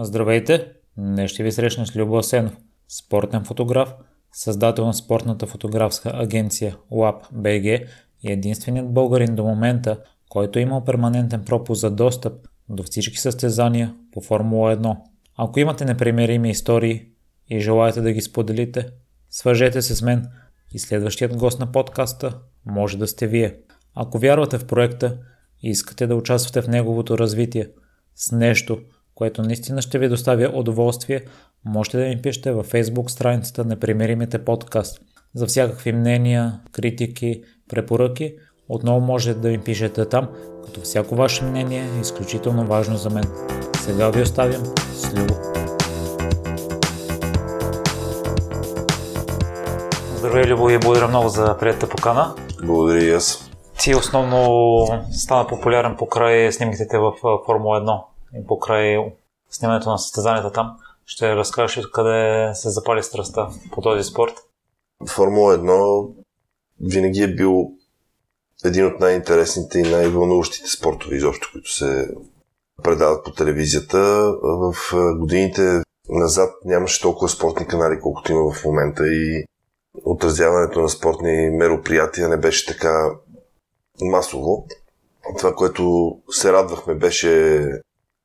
Здравейте! Днес ще ви срещна с Любо Асенов, спортен фотограф, създател на спортната фотографска агенция ЛАП БГ и единственият българин до момента, който е имал перманентен пропуск за достъп до всички състезания по Формула 1. Ако имате непремерими истории и желаете да ги споделите, свържете се с мен и следващият гост на подкаста може да сте вие. Ако вярвате в проекта и искате да участвате в неговото развитие с нещо – което наистина ще ви доставя удоволствие, можете да ми пишете във Facebook страницата на Примеримите подкаст. За всякакви мнения, критики, препоръки, отново можете да ми пишете там, като всяко ваше мнение е изключително важно за мен. Сега ви оставям с Любо. Здравей, Любо, и благодаря много за приятата покана. Благодаря и аз. Ти основно стана популярен покрай снимките в Формула 1 и покрай снимането на състезанията там, ще разкажеш къде се запали страстта по този спорт? Формула 1 винаги е бил един от най-интересните и най-вълнуващите спортове изобщо, които се предават по телевизията. В годините назад нямаше толкова спортни канали, колкото има в момента и отразяването на спортни мероприятия не беше така масово. Това, което се радвахме, беше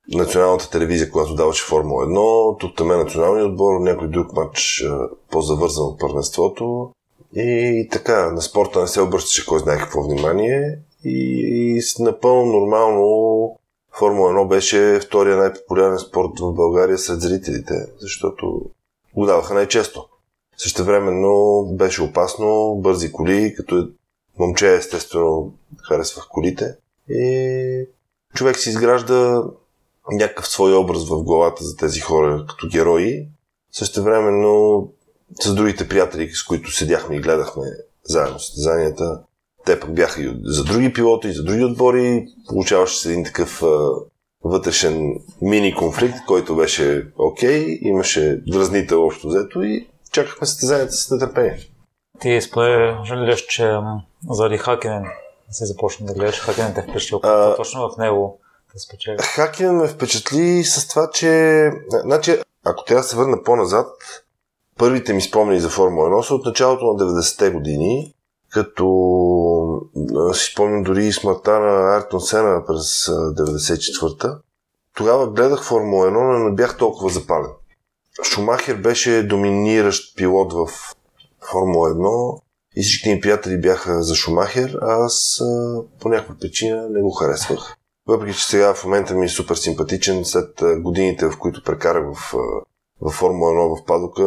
националната телевизия, която даваше Формула 1, тук там е националния отбор, някой друг матч по-завързан от първенството. И така, на спорта не се обръщаше кой знае какво внимание. И, и с напълно нормално Формула 1 беше втория най-популярен спорт в България сред зрителите, защото го даваха най-често. Същевременно беше опасно, бързи коли, като момче естествено харесвах колите. И човек си изгражда някакъв свой образ в главата за тези хора като герои. Също времено с другите приятели, с които седяхме и гледахме заедно състезанията, те пък бяха и за други пилоти, и за други отбори. Получаваше се един такъв а, вътрешен мини конфликт, който беше окей, okay, имаше дразнител общо взето и чакахме състезанията с нетърпение. Ти споделяш, че заради Хакенен се започна да гледаш. Хакенен те е впечатлил. Точно в него да спечели? Хакен ме впечатли с това, че... Значи, ако трябва да се върна по-назад, първите ми спомени за Формула 1 са от началото на 90-те години, като си спомням дори и смъртта на Артон Сена през 94-та. Тогава гледах Формула 1, но не бях толкова запален. Шумахер беше доминиращ пилот в Формула 1 и всичките ми приятели бяха за Шумахер, а аз по някаква причина не го харесвах. Въпреки, че сега в момента ми е супер симпатичен, след годините, в които прекарах в, в Формула 1 в Падока,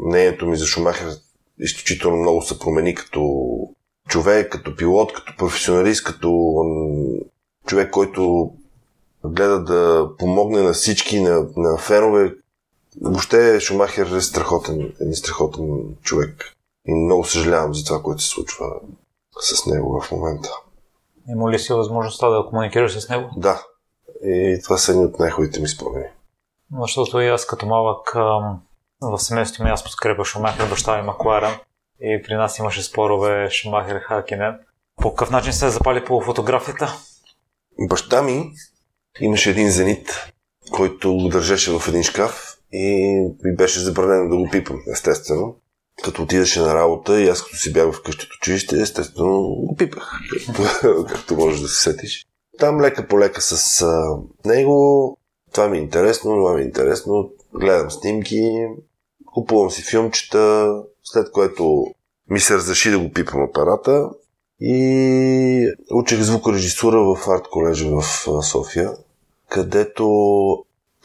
мнението ми за Шумахер изключително много се промени като човек, като пилот, като професионалист, като човек, който гледа да помогне на всички, на, на фенове. Въобще Шумахер е страхотен, един страхотен човек. И много съжалявам за това, което се случва с него в момента. Има ли си възможността да комуникираш с него? Да. И това са едни от най-хубавите ми спомени. Защото и аз като малък в семейството ми аз подкрепя Шумахер, баща и Макларен. И при нас имаше спорове Шумахер Хакинен. По какъв начин се запали по фотографията? Баща ми имаше един зенит, който го държеше в един шкаф и ми беше забранено да го пипам, естествено като отидеше на работа и аз като си бях вкъщи от училище, естествено го пипах, както можеш да се сетиш. Там лека по лека с а, него, това ми е интересно, това ми е интересно, гледам снимки, купувам си филмчета, след което ми се разреши да го пипам апарата и учих звукорежисура в арт колежа в София, където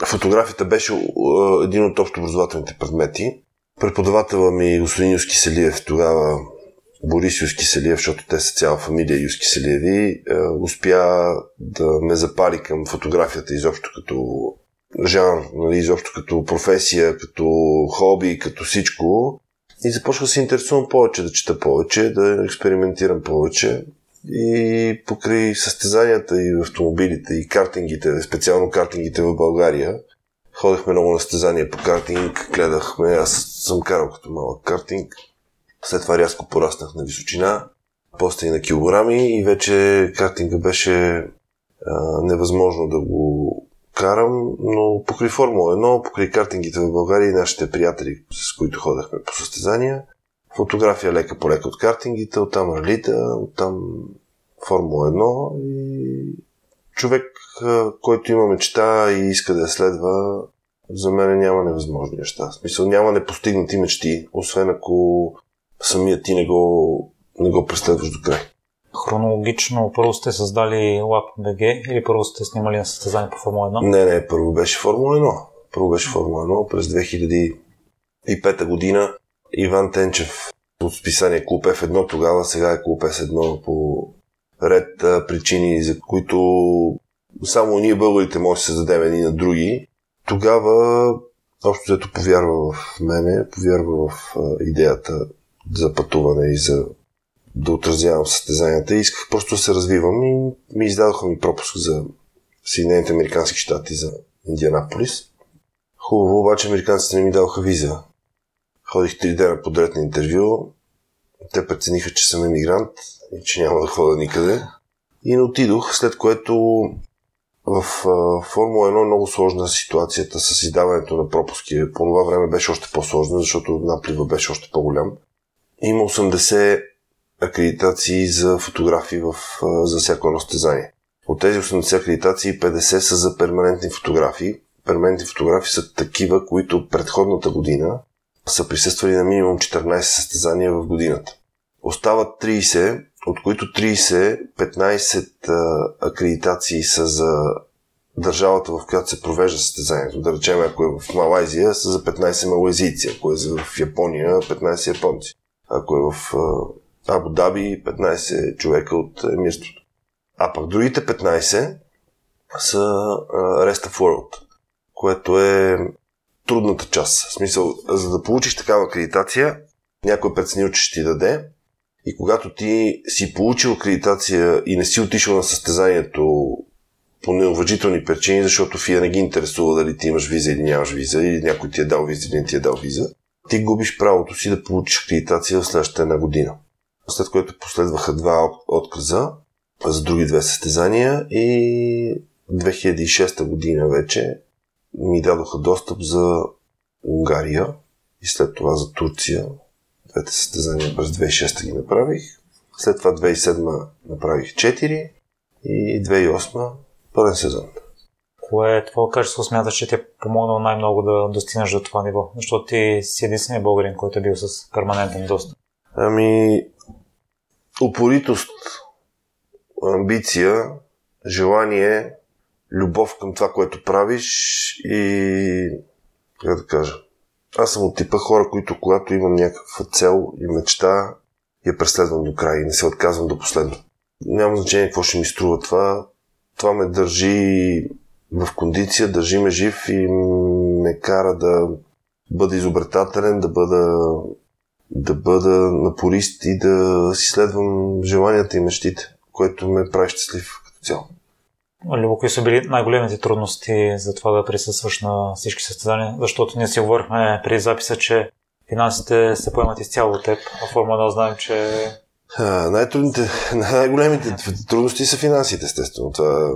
фотографията беше един от общообразователните предмети Преподавателя ми господин Юски Селиев, тогава Борис Юски Селиев, защото те са цяла фамилия Юски Селиеви, е, успя да ме запали към фотографията изобщо като жанр, нали, изобщо като професия, като хоби, като всичко. И започва да се интересувам повече, да чета повече, да експериментирам повече. И покрай състезанията и автомобилите, и картингите, специално картингите в България, Ходихме много на състезания по картинг, гледахме, аз съм карал като малък картинг. След това рязко пораснах на височина, после и на килограми и вече картинга беше а, невъзможно да го карам, но покрай Формула 1, покрай картингите в България и нашите приятели, с които ходехме по състезания, фотография лека по лека от картингите, оттам ралита, оттам Формула 1 и човек, който има мечта и иска да я следва, за мен няма невъзможни неща. В смисъл няма непостигнати мечти, освен ако самият ти не го, не го преследваш до край. Хронологично първо сте създали LabBG или първо сте снимали на състезание по Формула 1? Не, не, първо беше Формула 1. Първо беше Формула 1 през 2005 година. Иван Тенчев от списание Клуб F1 тогава, сега е Клуб S1 по ред а, причини, за които само ние българите може да се зададем едни на други. Тогава общо взето повярва в мене, повярва в а, идеята за пътуване и за да отразявам състезанията. Исках просто да се развивам и ми издадоха ми пропуск за Съединените Американски щати за Индианаполис. Хубаво, обаче американците не ми дадоха виза. Ходих три дена подред на интервю. Те прецениха, че съм емигрант и че няма да ходя никъде. И не отидох, след което в Формула 1 е много сложна ситуацията с издаването на пропуски. По това време беше още по-сложно, защото наплива беше още по-голям. Има 80 акредитации за фотографии в, за всяко едно стезание. От тези 80 акредитации 50 са за перманентни фотографии. Перманентни фотографии са такива, които предходната година са присъствали на минимум 14 състезания в годината. Остават 30, от които 30, 15 акредитации са за държавата, в която се провежда състезанието. Да речем, ако е в Малайзия, са за 15 малайзийци, ако е в Япония, 15 японци. Ако е в Абу Даби 15 човека от емирството. А пък другите 15 са Rest of World, което е трудната част. В смисъл, за да получиш такава акредитация, някой е преценил, че ще ти даде. И когато ти си получил акредитация и не си отишъл на състезанието по неуважителни причини, защото ФИА не ги интересува дали ти имаш виза или нямаш виза, или някой ти е дал виза или не ти е дал виза, ти губиш правото си да получиш акредитация в следващата една година след което последваха два отказа за други две състезания и 2006 година вече ми дадоха достъп за Унгария и след това за Турция. Двете състезания през 2006 ги направих. След това 2007 направих 4 и 2008 пълен сезон. Кое е това качество смяташ, че ти е помогнало най-много да достигнеш до това ниво? Защото ти си единственият българин, който е бил с перманентен достъп. Ами, упоритост, амбиция, желание, любов към това, което правиш и как да кажа. Аз съм от типа хора, които когато имам някаква цел и мечта, я преследвам до край и не се отказвам до последно. Няма значение какво ще ми струва това. Това ме държи в кондиция, държи ме жив и ме кара да бъда изобретателен, да бъда да бъда напорист и да си следвам желанията и мечтите, което ме прави щастлив като цяло. Любо, кои са били най-големите трудности за това да присъстваш на всички състезания? Защото ние си говорихме при записа, че финансите се поемат изцяло от теб, а форма да знаем, че... Най-трудните, най-големите трудности са финансите, естествено. Това...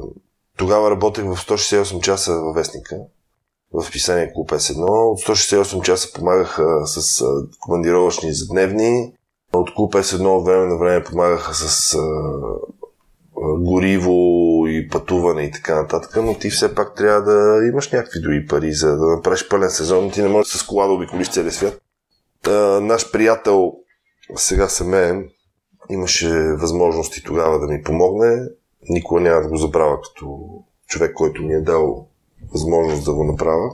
Тогава работех в 168 часа във вестника в писание Клуб S1. От 168 часа помагаха с командировъчни за дневни. От Клуб S1 от време на време помагаха с гориво и пътуване и така нататък, но ти все пак трябва да имаш някакви други пари, за да направиш пълен сезон. Ти не можеш с кола да обиколиш целия свят. А, наш приятел, сега Семен, имаше възможности тогава да ми помогне. Никога няма да го забравя като човек, който ми е дал възможност да го направя.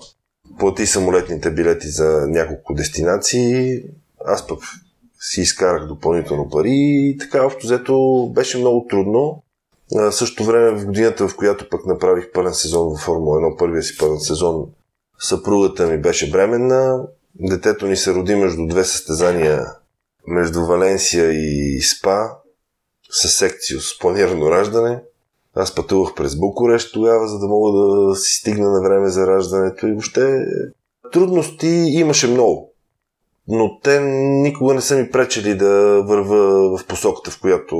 Плати самолетните билети за няколко дестинации, аз пък си изкарах допълнително пари и така общо взето беше много трудно. А, същото време в годината, в която пък направих пълен сезон в Формула 1, първия си пълен сезон, съпругата ми беше бременна. Детето ни се роди между две състезания между Валенсия и Спа с секция с планирано раждане. Аз пътувах през Букурещ тогава, за да мога да си стигна на време за раждането и въобще трудности имаше много. Но те никога не са ми пречели да върва в посоката, в която,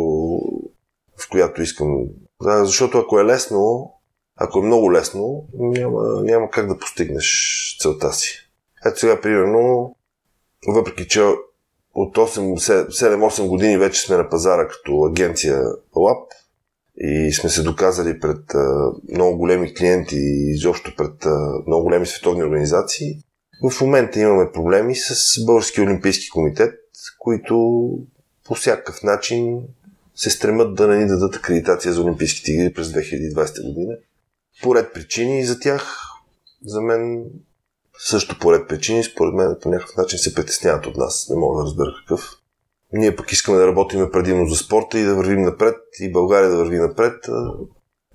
в която искам. Да, защото ако е лесно, Ако е много лесно, няма, няма как да постигнеш целта си. Ето сега, примерно, въпреки че от 7-8 години вече сме на пазара като агенция ЛАП и сме се доказали пред а, много големи клиенти и изобщо пред а, много големи световни организации. В момента имаме проблеми с Български олимпийски комитет, които по всякакъв начин се стремат да не ни дадат акредитация за Олимпийските игри през 2020 година. Поред причини за тях, за мен също поред причини, според мен по някакъв начин се притесняват от нас. Не мога да разбера какъв. Ние пък искаме да работим предимно за спорта и да вървим напред и България да върви напред.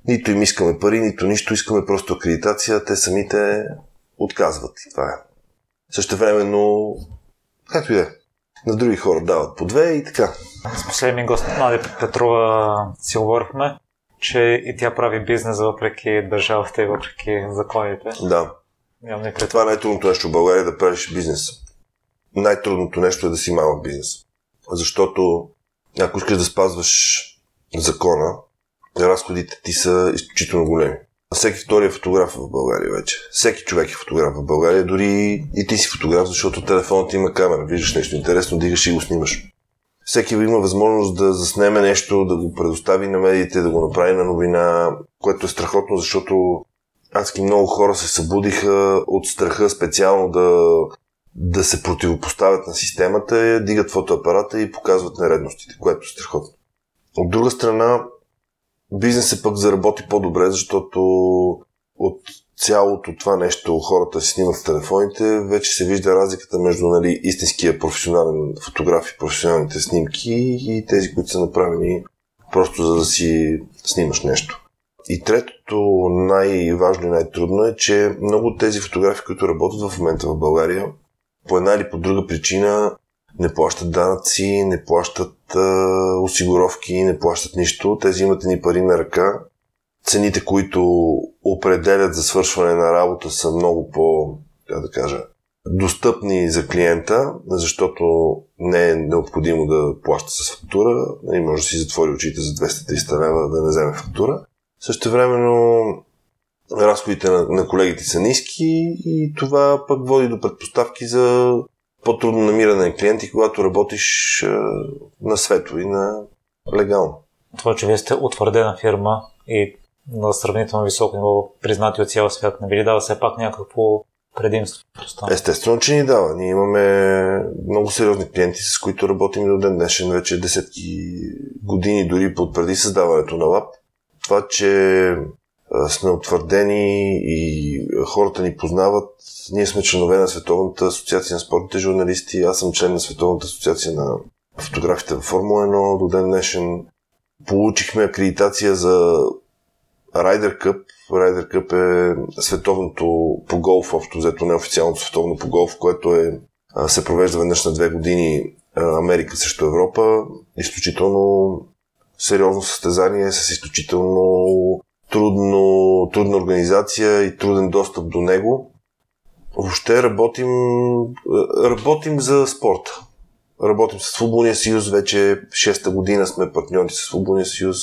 Нито им искаме пари, нито нищо, искаме просто акредитация, те самите отказват и това е. Също времено, както и да е, на други хора дават по две и така. С последния гост Надя Петрова си говорихме, че и тя прави бизнес въпреки държавата и въпреки законите. Да. Нямам Това е най-трудното нещо в България да правиш бизнес. Най-трудното нещо е да си малък бизнес. Защото ако искаш да спазваш закона, разходите ти са изключително големи. Всеки втори е фотограф в България вече. Всеки човек е фотограф в България, дори и ти си фотограф, защото телефонът има камера. Виждаш нещо интересно, дигаш и го снимаш. Всеки има възможност да заснеме нещо, да го предостави на медиите, да го направи на новина, което е страхотно, защото адски много хора се събудиха от страха специално да, да се противопоставят на системата, дигат фотоапарата и показват нередностите, което е страхотно. От друга страна, бизнесът пък заработи по-добре, защото от цялото това нещо хората си снимат в телефоните, вече се вижда разликата между нали, истинския професионален фотограф и професионалните снимки и тези, които са направени просто за да си снимаш нещо. И третото най-важно и най-трудно е, че много от тези фотографии, които работят в момента в България, по една или по друга причина не плащат данъци, не плащат а, осигуровки, не плащат нищо. Те взимат ни пари на ръка. Цените, които определят за свършване на работа са много по, как да кажа, достъпни за клиента, защото не е необходимо да плаща с фактура. И нали, може да си затвори очите за 200-300 лева да не вземе фактура. Също времено разходите на, на колегите са ниски и това пък води до предпоставки за по-трудно намиране на клиенти, когато работиш а, на свето и на легално. Това, че вие сте утвърдена фирма и на сравнително високо ниво, признати от цял свят, не ви ли дава все пак някакво предимство? Естествено, че ни дава. Ние имаме много сериозни клиенти, с които работим до ден днешен, вече десетки години, дори под преди създаването на ЛАП. Това, че сме утвърдени и хората ни познават. Ние сме членове на Световната асоциация на спортните журналисти. Аз съм член на Световната асоциация на фотографите в Формула 1 до ден днешен. Получихме акредитация за Ryder Cup. Ryder Cup е световното по голф, общо взето неофициалното световно по голф, което е, се провежда веднъж на две години Америка срещу Европа. Изключително сериозно състезание с изключително трудно, трудна организация и труден достъп до него. Въобще работим, работим за спорта. Работим с Футболния съюз, вече 6-та година сме партньори с Футболния съюз,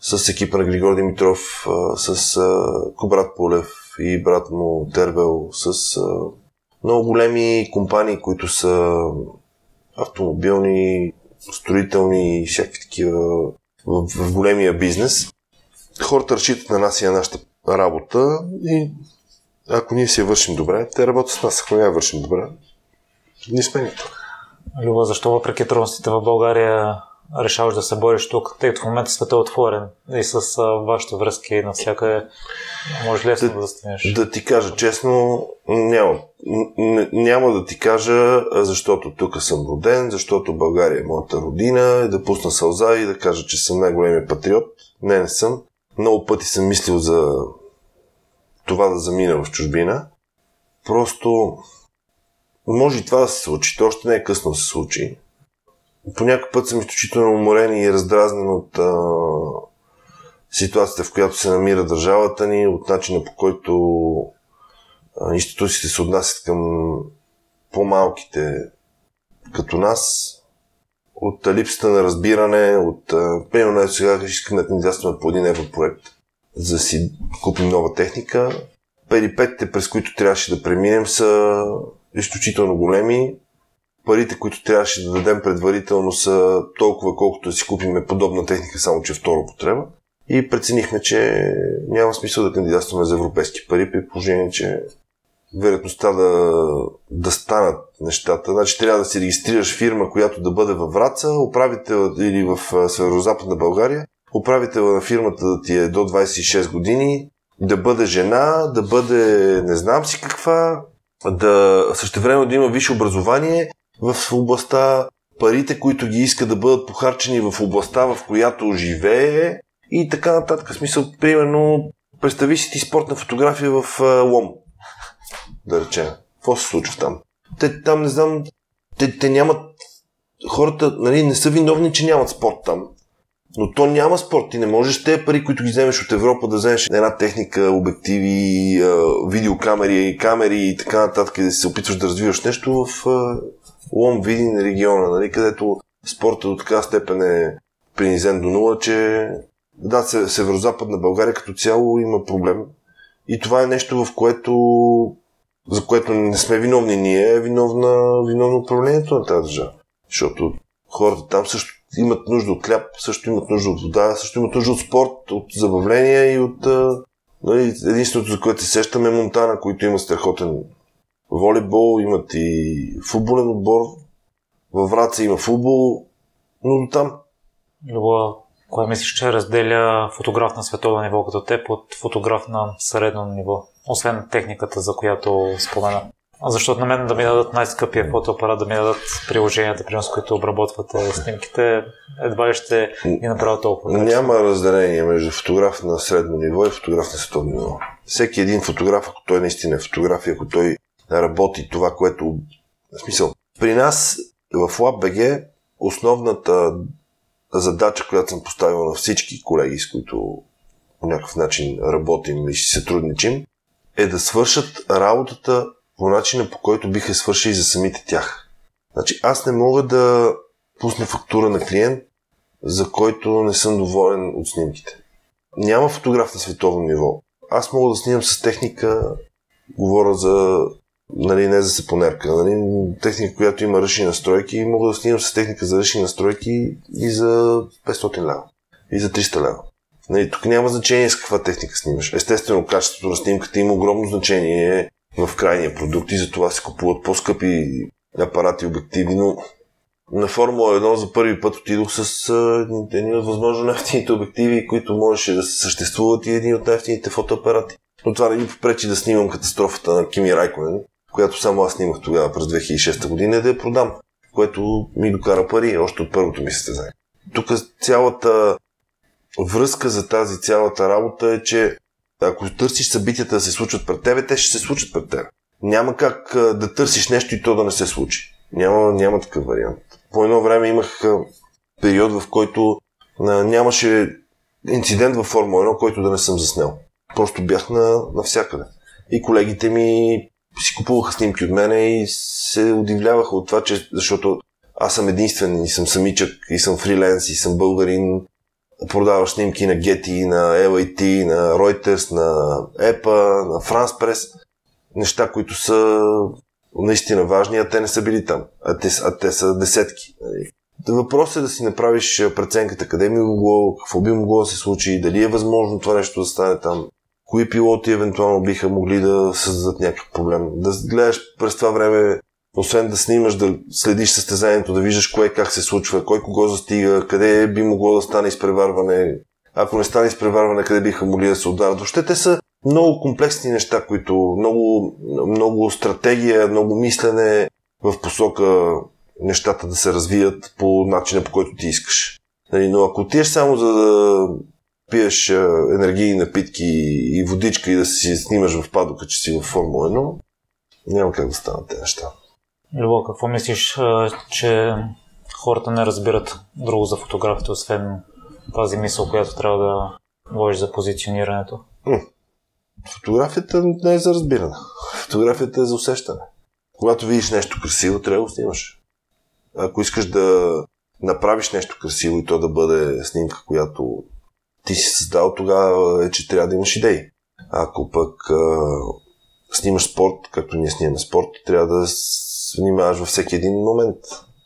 с екипа на Григор Димитров, с Кобрат Полев и брат му Тервел, с много големи компании, които са автомобилни, строителни и всякакви такива в, в големия бизнес хората разчитат на нас и на нашата работа и ако ние си я вършим добре, те работят с нас. Ако не я вършим добре, ние сме ни Люба, защо въпреки трудностите в България решаваш да се бориш тук, тъй като в момента света е отворен и с а, вашите връзки навсякъде може лесно да, да станеш? Да ти кажа честно, няма. Няма да ти кажа, защото тук съм роден, защото България е моята родина, да пусна сълза и да кажа, че съм най-големия патриот. Не, не съм. Много пъти съм мислил за това да замина в чужбина. Просто може и това да се случи. То още не е късно да се случи. По път съм изключително уморен и раздразнен от а, ситуацията, в която се намира държавата ни, от начина по който а, институциите се отнасят към по-малките като нас от липсата на разбиране, от примерно сега искаме да кандидатстваме по един европроект. за да си купим нова техника. Перипетите, през които трябваше да преминем, са изключително големи. Парите, които трябваше да дадем предварително, са толкова, колкото да си купим подобна техника, само че втора потреба. И преценихме, че няма смисъл да кандидатстваме за европейски пари, при положение, че вероятността да, да станат нещата. Значи трябва да си регистрираш фирма, която да бъде във Враца, управител или в Северо-Западна България. Управител на фирмата да ти е до 26 години, да бъде жена, да бъде не знам си каква, да същевременно да има висше образование в областта, парите, които ги иска да бъдат похарчени в областта, в която живее и така нататък. В смисъл, примерно, представи си ти спортна фотография в Лом да речем. Какво се случва там? Те там, не знам, те, те нямат... Хората нали, не са виновни, че нямат спорт там. Но то няма спорт. Ти не можеш тези пари, които ги вземеш от Европа, да вземеш една техника, обективи, видеокамери, камери и така нататък, и да се опитваш да развиваш нещо в Лом, Видин региона, нали, където спорта до така степен е принизен до нула, че да, северо-западна България като цяло има проблем. И това е нещо, в което за което не сме виновни ние, е виновна, виновно управлението на тази държава. Защото хората там също имат нужда от хляб, също имат нужда от вода, също имат нужда от спорт, от забавление и от... Нали, единственото, за което се сещаме е Монтана, които има страхотен волейбол, имат и футболен отбор. Във Враца има футбол, но до там. Любо, кое мислиш, че разделя фотограф на световно ниво като теб от фотограф на средно ниво? освен техниката, за която спомена. Защото на мен да ми дадат най-скъпия фотоапарат, да ми дадат приложенията, примерно, с които обработвате снимките, едва ли ще ги направят толкова. Няма разделение между фотограф на средно ниво и фотограф на световно ниво. Всеки един фотограф, ако той наистина е фотограф и ако той работи това, което... В смисъл, при нас в LabBG основната задача, която съм поставил на всички колеги, с които по някакъв начин работим и си сътрудничим, е да свършат работата по начина по който биха свършили за самите тях. Значи аз не мога да пусна фактура на клиент, за който не съм доволен от снимките. Няма фотограф на световно ниво. Аз мога да снимам с техника, говоря за нали, не за сапонерка, нали, техника, която има ръши настройки мога да снимам с техника за ръши настройки и за 500 лева. И за 300 лева. Нали, тук няма значение с каква техника снимаш. Естествено, качеството на снимката има огромно значение в крайния продукт и затова се купуват по-скъпи апарати обективи, но на Формула 1 за първи път отидох с едни от възможно най-ефтините обективи, които можеше да съществуват и един от най-ефтините фотоапарати. Но това не ми попречи да снимам катастрофата на Кими Райконен, която само аз снимах тогава през 2006 година и да я продам, което ми докара пари още от първото ми състезание. Тук цялата връзка за тази цялата работа е, че ако търсиш събитията да се случват пред тебе, те ще се случат пред тебе. Няма как да търсиш нещо и то да не се случи. Няма, няма такъв вариант. По едно време имах период, в който нямаше инцидент във Формула 1, който да не съм заснел. Просто бях на, навсякъде. И колегите ми си купуваха снимки от мене и се удивляваха от това, че защото аз съм единствен и съм самичък и съм фриленс и съм българин продаваш снимки на Getty, на LAT, на Reuters, на EPA, на France Press. Неща, които са наистина важни, а те не са били там. А те, а те са десетки. Нали? Въпросът е да си направиш преценката къде ми могло, какво би могло да се случи, дали е възможно това нещо да стане там, кои пилоти евентуално биха могли да създадат някакъв проблем. Да гледаш през това време освен да снимаш, да следиш състезанието, да виждаш кое как се случва, кой кого застига, къде би могло да стане изпреварване, ако не стане изпреварване, къде биха могли да се ударят. Въобще те са много комплексни неща, които много, много стратегия, много мислене в посока нещата да се развият по начина, по който ти искаш. Нали, но ако отидеш само за да пиеш енергийни напитки и водичка и да си снимаш в падока, че си в Формула 1, няма как да станат тези неща. Любо, какво мислиш, че хората не разбират друго за фотографията, освен тази мисъл, която трябва да вложиш за позиционирането? Фотографията не е за разбиране. Фотографията е за усещане. Когато видиш нещо красиво, трябва да го снимаш. Ако искаш да направиш нещо красиво и то да бъде снимка, която ти си създал тогава, е, че трябва да имаш идеи. Ако пък а, снимаш спорт, както ние снимаме спорт, трябва да внимаваш във всеки един момент,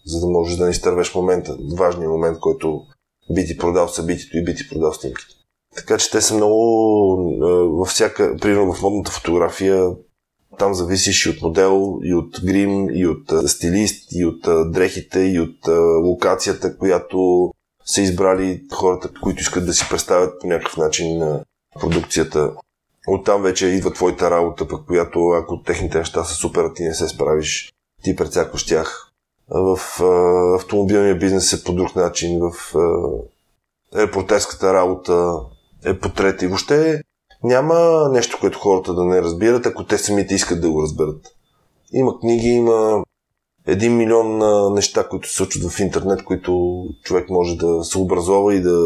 за да можеш да не изтървеш момента, важния момент, който би ти продал събитието и би ти продал снимките. Така че те са много във всяка, примерно в модната фотография, там зависиш и от модел, и от грим, и от стилист, и от дрехите, и от локацията, която са избрали хората, които искат да си представят по някакъв начин на продукцията. Оттам вече идва твоята работа, пък която ако техните неща са супер, ти не се справиш, ти прецакваш тях. В а, автомобилния бизнес е по друг начин, в а, репортерската работа е по трети. Въобще няма нещо, което хората да не разбират, ако те самите искат да го разберат. Има книги, има един милион неща, които се случват в интернет, които човек може да се образова и да,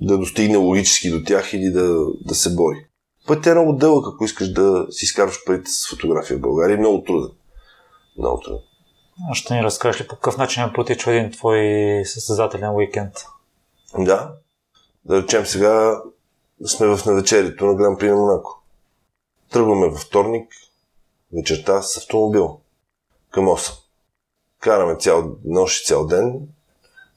да достигне логически до тях или да, да се бори. Пътят е много дълъг, ако искаш да си изкарваш парите с фотография в България. Е много труден. Много труден. Ще ни разкажеш ли по какъв начин е един твой състезателен уикенд? Да. Да речем сега сме в навечерието на Гран При на Монако. Тръгваме във вторник, вечерта с автомобил към 8. Караме цял нощ и цял ден.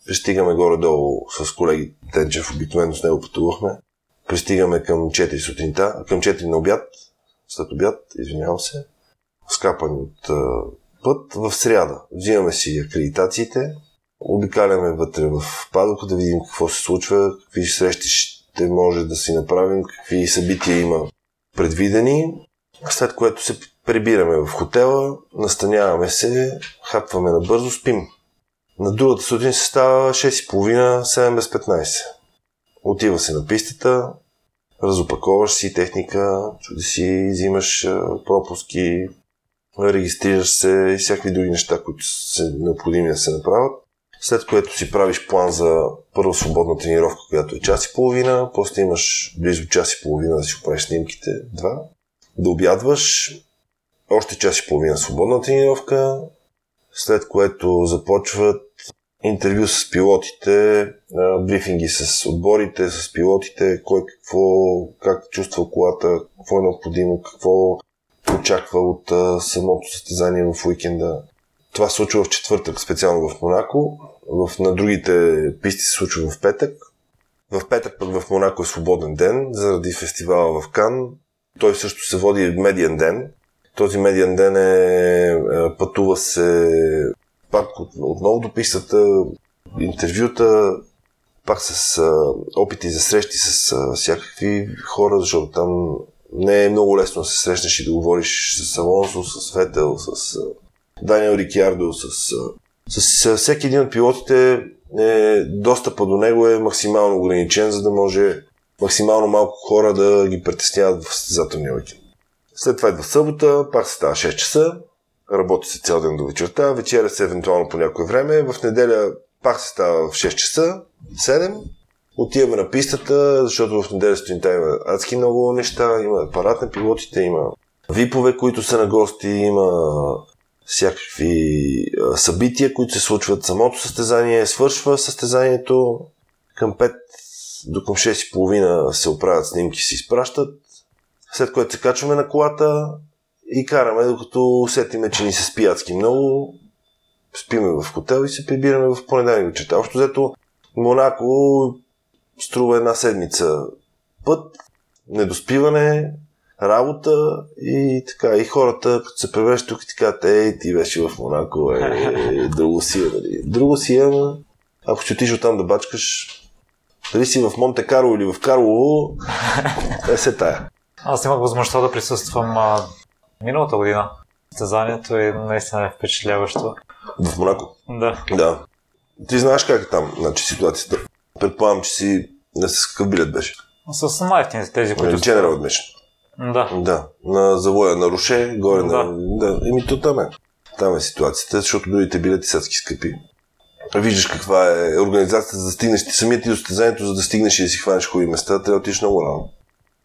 Пристигаме горе-долу с колеги Тенчев, обикновено с него пътувахме. Пристигаме към 4 сутринта, към 4 на обяд, след обяд, извинявам се, скапани от път в сряда. Взимаме си акредитациите, обикаляме вътре в падока да видим какво се случва, какви срещи ще може да си направим, какви събития има предвидени, след което се прибираме в хотела, настаняваме се, хапваме набързо, спим. На другата сутрин се става 6.30, 7 без 15. Отива се на пистата, разопаковаш си техника, чуди си, взимаш пропуски, регистрираш се и всякакви други неща, които са необходими да се направят. След което си правиш план за първа свободна тренировка, която е час и половина, после имаш близо час и половина да си оправиш снимките, два, да обядваш, още час и половина свободна тренировка, след което започват интервю с пилотите, брифинги с отборите, с пилотите, кой какво, как чувства колата, какво е необходимо, какво очаква от самото състезание в уикенда. Това се случва в четвъртък, специално в Монако. В, на другите писти се случва в петък. В петък пък в Монако е свободен ден, заради фестивала в Кан. Той също се води медиен ден. Този медиен ден е, е пътува се пак отново до пистата, интервюта, пак с а, опити за срещи с а, всякакви хора, защото там не е много лесно да се срещнеш и да говориш с Алонсо, с Фетел, с а, Даниел Рикиардо, с, с, с всеки един от пилотите е, достъпа до него е максимално ограничен, за да може максимално малко хора да ги притесняват в състезателния уикенд. След това идва събота, пак се става 6 часа, работи се цял ден до вечерта, вечеря се евентуално по някое време, в неделя пак се става в 6 часа, 7, отиваме на пистата, защото в неделя сутринта има адски много неща, има апарат на пилотите, има випове, които са на гости, има всякакви събития, които се случват. Самото състезание свършва състезанието към 5 до към 6.30 се оправят снимки, се изпращат. След което се качваме на колата и караме, докато усетиме, че ни се спи адски много. Спиме в хотел и се прибираме в понеделник вечерта. Общо взето Монако струва една седмица път, недоспиване, работа и така. И хората, като се превръщат тук и така, ей, ти беше в Монако, е, е друго си е, нали. Друго си е, ако ще отиш оттам да бачкаш, дали си в Монте Карло или в Карлово, е се тая. Аз имах възможността да присъствам а, миналата година. Състезанието е наистина е впечатляващо. В Монако? Да. Да. Ти знаеш как е там, значи, ситуацията. Предполагам, че си не с какъв билет беше. С най тези, които... General Admission. Да. Да. На завоя на Руше, горе да. на... Да. Еми, то там е. Там е ситуацията, защото другите билети са скъпи. Виждаш каква е организацията, за да стигнеш ти самият ти до състезанието, за да стигнеш и да си хванеш хубави места, трябва да отидеш много рано.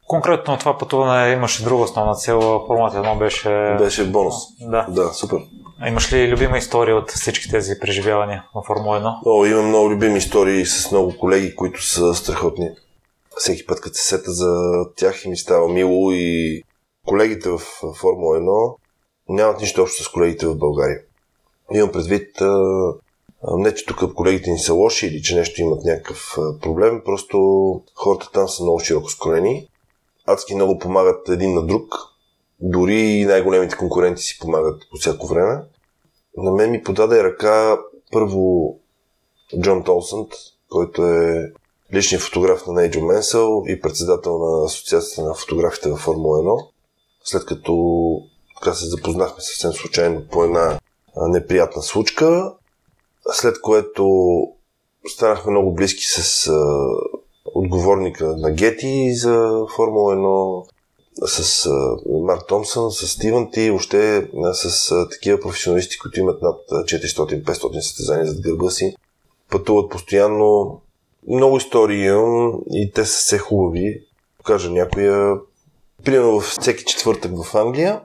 Конкретно това пътуване имаше друга основна цел. Формат едно беше... Беше бонус. Да. Да, супер. А имаш ли любима история от всички тези преживявания на Формула 1? О, имам много любими истории с много колеги, които са страхотни. всеки път, като се сета за тях и ми става мило и колегите в Формула 1 нямат нищо общо с колегите в България. Имам предвид не, че тук колегите ни са лоши или че нещо имат някакъв проблем, просто хората там са много широко скроени. Адски много помагат един на друг. Дори и най-големите конкуренти си помагат по всяко време. На мен ми подаде ръка първо Джон Толсънт, който е личният фотограф на Нейджо Менсъл и председател на Асоциацията на фотографите във Формула 1. След като така се запознахме съвсем случайно по една неприятна случка, след което станахме много близки с а, отговорника на Гети за Формула 1, с а, Марк Томсън, с Стивън Ти, въобще с а, такива професионалисти, които имат над 400-500 състезания зад гърба си. Пътуват постоянно. Много истории имам и те са все хубави. Покажа някоя. Примерно във всеки четвъртък в Англия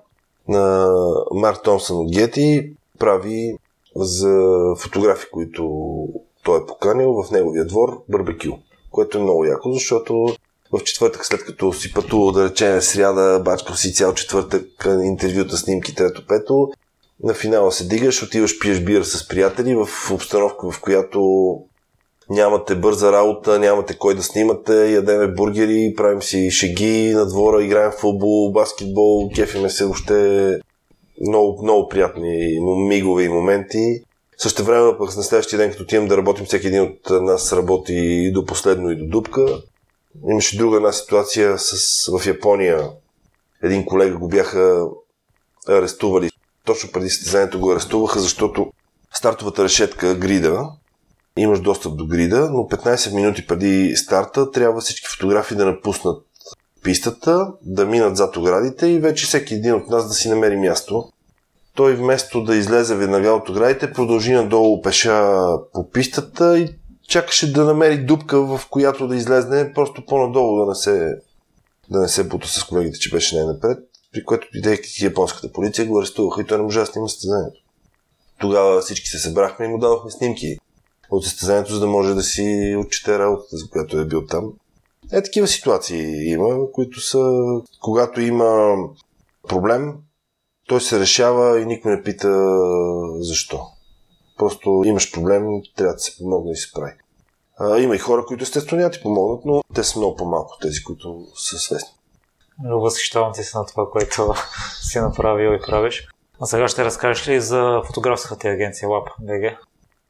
на Марк Томсън от Гети прави за фотографи, които той е поканил в неговия двор барбекю, което е много яко, защото в четвъртък, след като си пътувал, да речем, сряда, бачкал си цял четвъртък интервюта, снимки, трето, пето, на финала се дигаш, отиваш, пиеш бира с приятели в обстановка, в която нямате бърза работа, нямате кой да снимате, ядеме бургери, правим си шеги на двора, играем в футбол, баскетбол, кефиме се въобще много, много приятни мигове и моменти. Също време пък на следващия ден, като отивам да работим, всеки един от нас работи и до последно и до дупка. Имаше друга една ситуация с, в Япония. Един колега го бяха арестували. Точно преди състезанието го арестуваха, защото стартовата решетка, грида, имаш достъп до грида, но 15 минути преди старта трябва всички фотографии да напуснат пистата, да минат зад оградите и вече всеки един от нас да си намери място. Той вместо да излезе веднага от оградите, продължи надолу пеша по пистата и чакаше да намери дупка, в която да излезне просто по-надолу, да не се, да не се бута с колегите, че беше най-напред. При което идейки японската полиция го арестуваха и той не можа да снима състезанието. Тогава всички се събрахме и му дадохме снимки от състезанието, за да може да си отчете работата, за която е бил там. Е, такива ситуации има, които са, когато има проблем, той се решава и никой не пита защо. Просто имаш проблем, трябва да се помогне и се прави. А, има и хора, които естествено няма ти помогнат, но те са много по-малко, тези, които са свестни. Възхищавам ти се на това, което си направил и правиш. А сега ще разкажеш ли за фотографската агенция LabBG?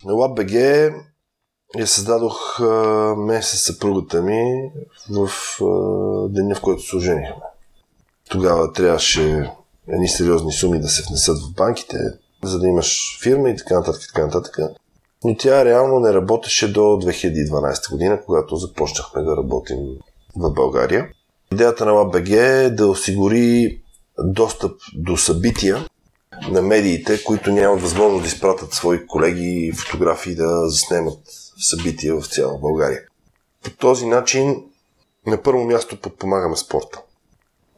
LabBG я създадох ме с съпругата ми в деня, в който се оженихме. Тогава трябваше едни сериозни суми да се внесат в банките, за да имаш фирма и така нататък, така нататък. Но тя реално не работеше до 2012 година, когато започнахме да работим в България. Идеята на LabBG е да осигури достъп до събития на медиите, които нямат възможност да изпратят свои колеги и фотографии да заснемат събития в цяла България. По този начин на първо място подпомагаме спорта.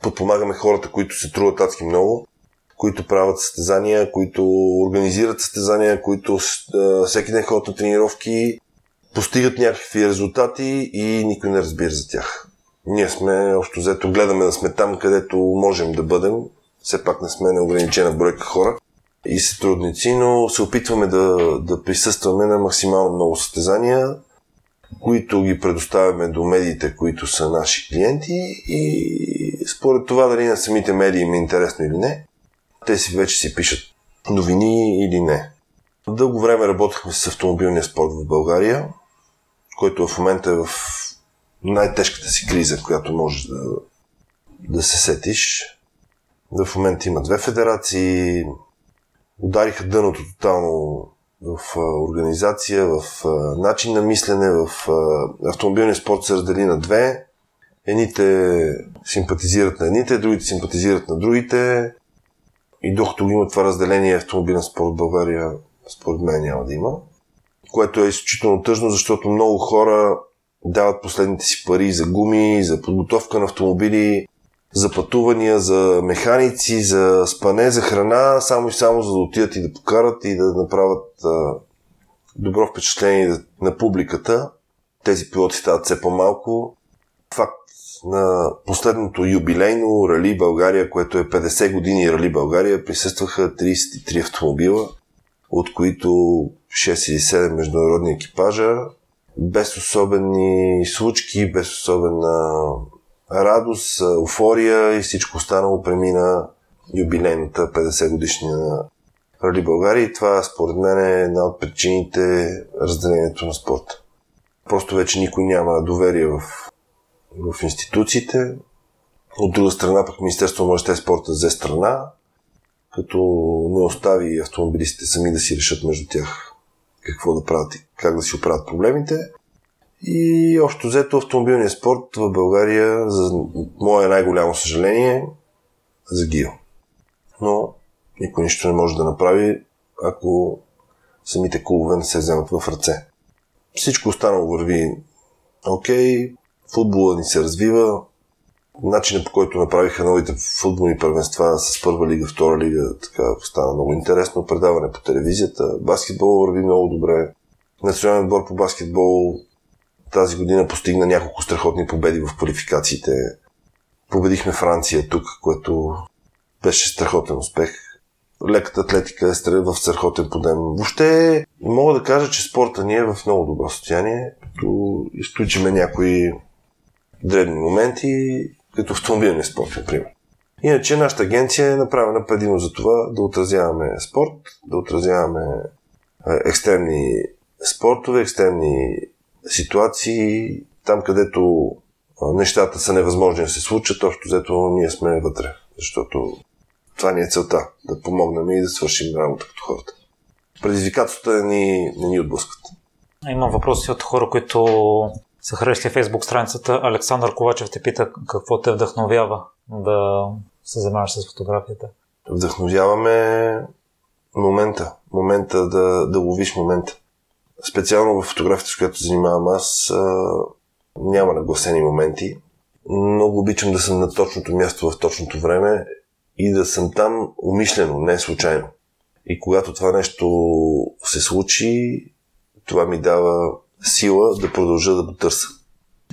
Подпомагаме хората, които се трудят адски много, които правят състезания, които организират състезания, които всеки ден ходят на тренировки, постигат някакви резултати и никой не разбира за тях. Ние сме, общо взето, гледаме да сме там, където можем да бъдем. Все пак не сме неограничена бройка хора и сътрудници, но се опитваме да, да присъстваме на максимално много състезания, които ги предоставяме до медиите, които са наши клиенти и според това дали на самите медии им е интересно или не, те си вече си пишат новини или не. Дълго време работихме с автомобилния спорт в България, който в момента е в най-тежката си криза, която можеш да, да се сетиш. В момента има две федерации, удариха дъното тотално в организация, в начин на мислене, в автомобилния спорт се раздели на две. Едните симпатизират на едните, другите симпатизират на другите. И докато има това разделение автомобилен спорт в България, според мен няма да има. Което е изключително тъжно, защото много хора дават последните си пари за гуми, за подготовка на автомобили, за пътувания, за механици, за спане, за храна, само и само за да отидат и да покарат и да направят а, добро впечатление на публиката. Тези пилоти стават все по-малко. факт на последното юбилейно Рали България, което е 50 години Рали България, присъстваха 33 автомобила, от които 6 или 7 международни екипажа, без особени случки, без особена радост, еуфория и всичко останало премина юбилейната 50 годишния на Рали България и това според мен е една от причините разделението на спорта. Просто вече никой няма доверие в, в институциите. От друга страна пък Министерство на младежта спорта взе страна, като не остави автомобилистите сами да си решат между тях какво да правят и как да си оправят проблемите. И общо взето автомобилния спорт в България, за мое най-голямо съжаление, загива. Но никой нищо не може да направи, ако самите клубове не се вземат в ръце. Всичко останало върви окей, футбола ни се развива, начинът по който направиха новите футболни първенства с първа лига, втора лига, така стана много интересно. Предаване по телевизията. Баскетбол върви много добре. Национален отбор по баскетбол тази година постигна няколко страхотни победи в квалификациите. Победихме Франция тук, което беше страхотен успех. Леката атлетика е в страхотен подем. Въобще мога да кажа, че спорта ни е в много добро състояние, като изключиме някои дребни моменти, като автомобилния спорт, например. Иначе нашата агенция е направена предимно за това да отразяваме спорт, да отразяваме екстремни спортове, екстремни ситуации, там където нещата са невъзможни да се случат, общо взето ние сме вътре. Защото това ни е целта. Да помогнем и да свършим работа като хората. Предизвикателствата ни, не ни отблъскват. Има въпроси от хора, които са харесали фейсбук страницата. Александър Ковачев те пита какво те вдъхновява да се занимаваш с фотографията. Вдъхновяваме момента. Момента да, да ловиш момента. Специално в фотографията, с която занимавам аз, а, няма нагласени моменти. Много обичам да съм на точното място в точното време и да съм там умишлено, не случайно. И когато това нещо се случи, това ми дава сила да продължа да го търся.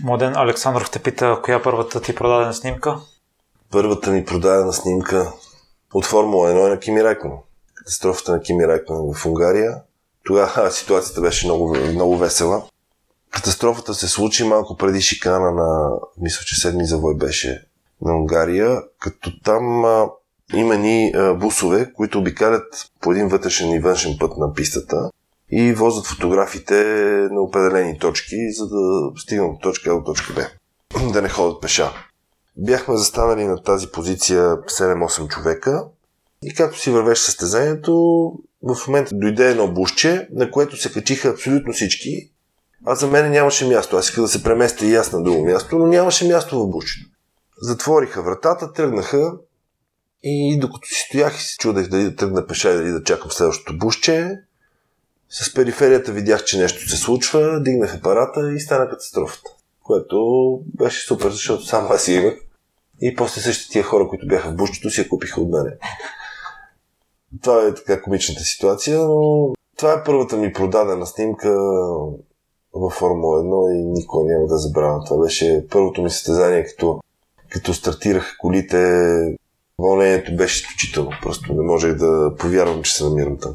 Моден Александров те пита, коя е първата ти продадена снимка? Първата ми продадена снимка от Формула 1 е на Кими Райкон. Катастрофата на Кими Райкон в Унгария. Тогава ситуацията беше много, много весела. Катастрофата се случи малко преди шикана на, мисля, че седми завой беше на Унгария, като там а, има ни а, бусове, които обикалят по един вътрешен и външен път на пистата и возят фотографите на определени точки, за да стигнат от точка А до точка Б. Да не ходят пеша. Бяхме застанали на тази позиция 7-8 човека и както си вървеше състезанието, в момента дойде едно бушче, на което се качиха абсолютно всички. А за мен нямаше място. Аз исках да се преместя и аз на друго място, но нямаше място в бушчето. Затвориха вратата, тръгнаха и докато си стоях и се чудех дали да тръгна пеша и да чакам следващото бушче, с периферията видях, че нещо се случва, дигнах апарата и стана катастрофата. Което беше супер, защото само аз си имах. И после същите тия хора, които бяха в бушчето, си я купиха от мене. Това е така комичната ситуация, но това е първата ми продадена снимка във Формула 1 и никога няма да забравя. Това беше първото ми състезание, като, като стартирах колите. Вълнението беше изключително. Просто не можех да повярвам, че се намирам там.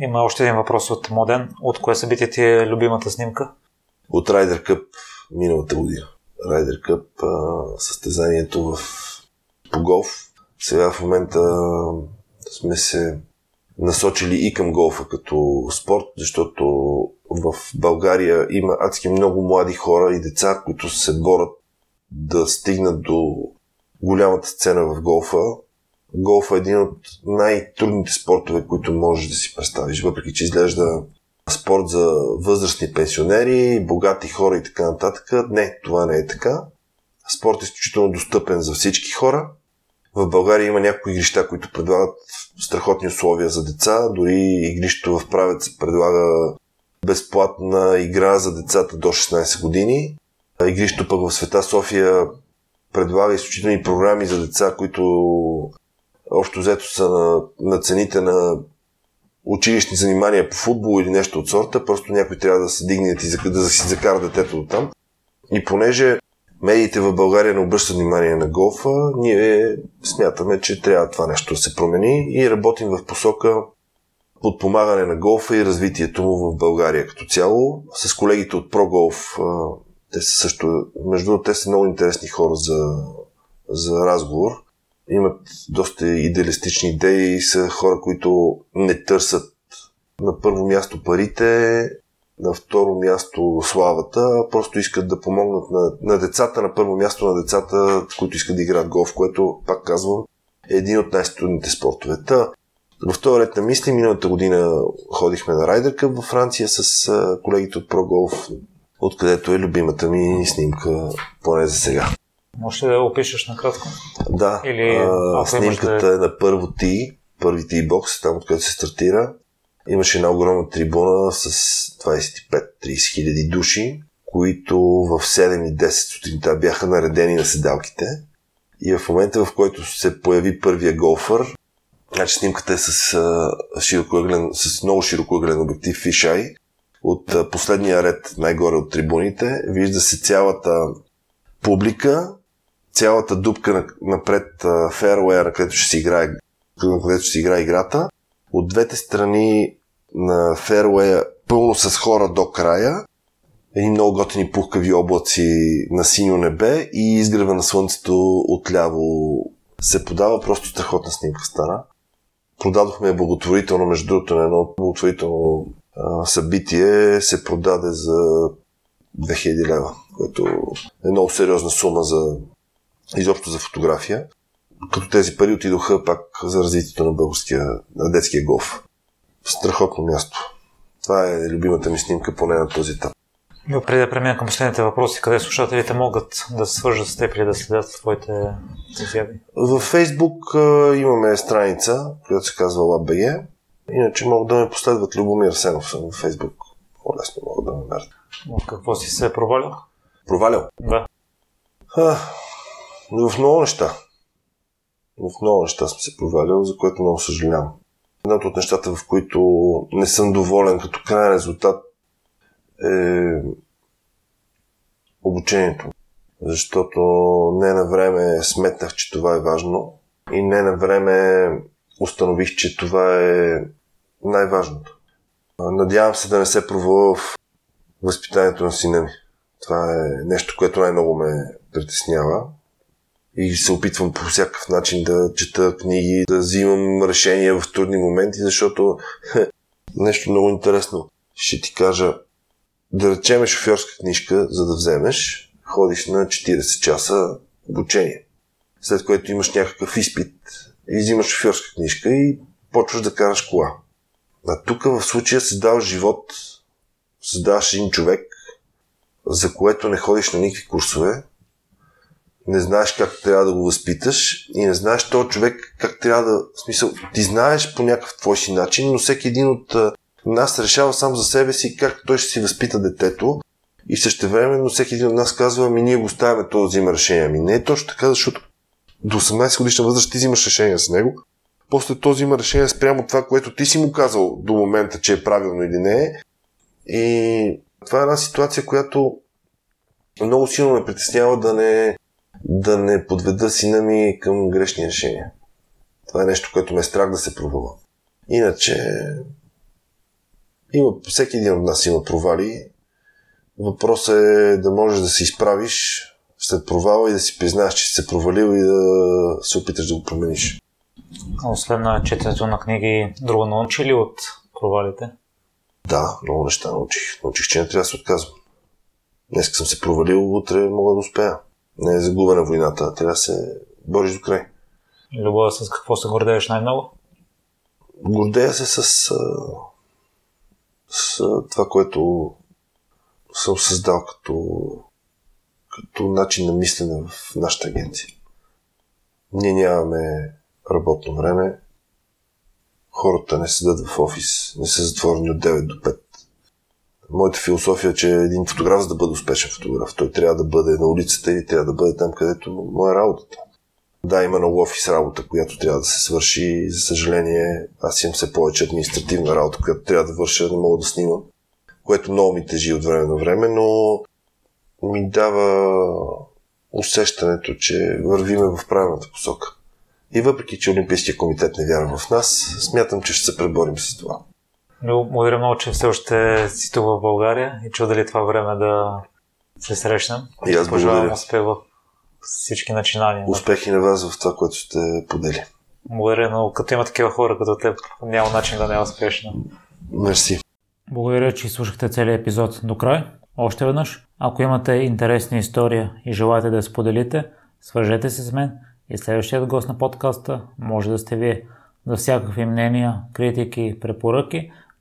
Има още един въпрос от Моден. От кое събитие ти е любимата снимка? От Райдер Къп миналата година. Райдер Къп състезанието в по голф. Сега в момента сме се насочили и към голфа като спорт, защото в България има адски много млади хора и деца, които се борят да стигнат до голямата сцена в голфа. Голф е един от най-трудните спортове, които можеш да си представиш, въпреки че изглежда спорт за възрастни пенсионери, богати хора и така нататък. Не, това не е така. Спорт е изключително достъпен за всички хора. В България има някои игрища, които предлагат страхотни условия за деца. Дори игрището в Правец предлага безплатна игра за децата до 16 години. Игрището пък в Света София предлага изключителни програми за деца, които общо взето са на, на цените на училищни занимания по футбол или нещо от сорта, просто някой трябва да се дигне и да си закара детето до там. И понеже медиите в България не обръщат внимание на голфа, ние смятаме, че трябва това нещо да се промени и работим в посока подпомагане на голфа и развитието му в България като цяло. С колегите от ProGolf, те са също, между другото, те са много интересни хора за, за разговор. Имат доста идеалистични идеи и са хора, които не търсят на първо място парите, на второ място славата, просто искат да помогнат на, на децата, на първо място на децата, които искат да играят голф, което, пак казвам, е един от най-студните спортове. Та, в този ред на мисли, миналата година ходихме на Райдер Къп във Франция с колегите от ProGolf, откъдето е любимата ми снимка, поне за сега. Може ли да опишеш накратко? Да, Или, а, снимката да... е на първо ти, първи ти бокс, там откъдето се стартира. Имаше една огромна трибуна с 25-30 хиляди души, които в 7 и 10 сутринта бяха наредени на седалките. И в момента, в който се появи първия голфър, значи снимката е с, с много широкоъглен обектив фишай, от последния ред най-горе от трибуните, вижда се цялата публика, цялата дупка напред феруера, където ще се играе, където ще играе играта от двете страни на феруея пълно с хора до края, едни много готини пухкави облаци на синьо небе и изгрева на слънцето отляво се подава. Просто страхотна снимка стана. Продадохме благотворително, между другото, на едно благотворително събитие се продаде за 2000 лева, което е много сериозна сума за изобщо за фотография като тези пари отидоха пак за развитието на българския, на детския голф. Страхотно място. Това е любимата ми снимка, поне на този етап. Но преди да преминем към последните въпроси, къде слушателите могат да се свържат с теб или да следят твоите изяви? В Фейсбук имаме страница, която се казва LabBG. Иначе могат да ме последват Любомир Сенов в Фейсбук. По-лесно могат да ме намерят. В какво си се провалил? Провалил? Да. А, в много неща в много неща съм се провалил, за което много съжалявам. Едното от нещата, в които не съм доволен като крайен резултат е обучението. Защото не на време сметнах, че това е важно и не на време установих, че това е най-важното. Надявам се да не се проваля в възпитанието на сина ми. Това е нещо, което най-много ме притеснява и се опитвам по всякакъв начин да чета книги, да взимам решения в трудни моменти, защото нещо много интересно. Ще ти кажа, да речеме шофьорска книжка, за да вземеш, ходиш на 40 часа обучение. След което имаш някакъв изпит и взимаш шофьорска книжка и почваш да караш кола. А тук в случая дава живот, създаваш един човек, за което не ходиш на никакви курсове, не знаеш как трябва да го възпиташ и не знаеш този човек как трябва да... В смисъл, ти знаеш по някакъв твой си начин, но всеки един от нас решава сам за себе си как той ще си възпита детето и също време, но всеки един от нас казва, ами ние го ставяме, то да взима решение. Ами не е точно така, защото до 18 годишна възраст ти взимаш решение с него, после то взима решение спрямо това, което ти си му казал до момента, че е правилно или не е. И това е една ситуация, която много силно ме притеснява да не, да не подведа сина ми към грешни решения. Това е нещо, което ме е страх да се провала. Иначе, има, всеки един от нас има провали. Въпросът е да можеш да се изправиш след провала и да си признаеш, че си се провалил и да се опиташ да го промениш. Освен на четенето на книги, друго научи ли от провалите? Да, много неща научих. Научих, че не трябва да се отказвам. Днес съм се провалил, утре мога да успея не е загубена войната, трябва да се бориш до край. Любов, с какво се гордееш най-много? Гордея се с, с това, което съм създал като, като начин на мислене в нашата агенция. Ние нямаме работно време, хората не седат в офис, не са затворени от 9 до 5 моята философия е, че един фотограф, за да бъде успешен фотограф, той трябва да бъде на улицата или трябва да бъде там, където му е работата. Да, има много офис работа, която трябва да се свърши. За съжаление, аз имам все повече административна работа, която трябва да върша, не мога да снимам, което много ми тежи от време на време, но ми дава усещането, че вървиме в правилната посока. И въпреки, че Олимпийския комитет не вярва в нас, смятам, че ще се преборим с това. Благодаря много, че все още си тук в България и че отдели това време да се срещнем. И аз благодаря. успех в всички начинания. Успехи на вас в това, което сте подели. Благодаря, но като има такива хора като теб, няма начин да не е успешно. Мерси. Благодаря, че слушахте целият епизод до край. Още веднъж, ако имате интересна история и желаете да я споделите, свържете се с мен и следващият гост на подкаста може да сте вие. За всякакви мнения, критики, препоръки,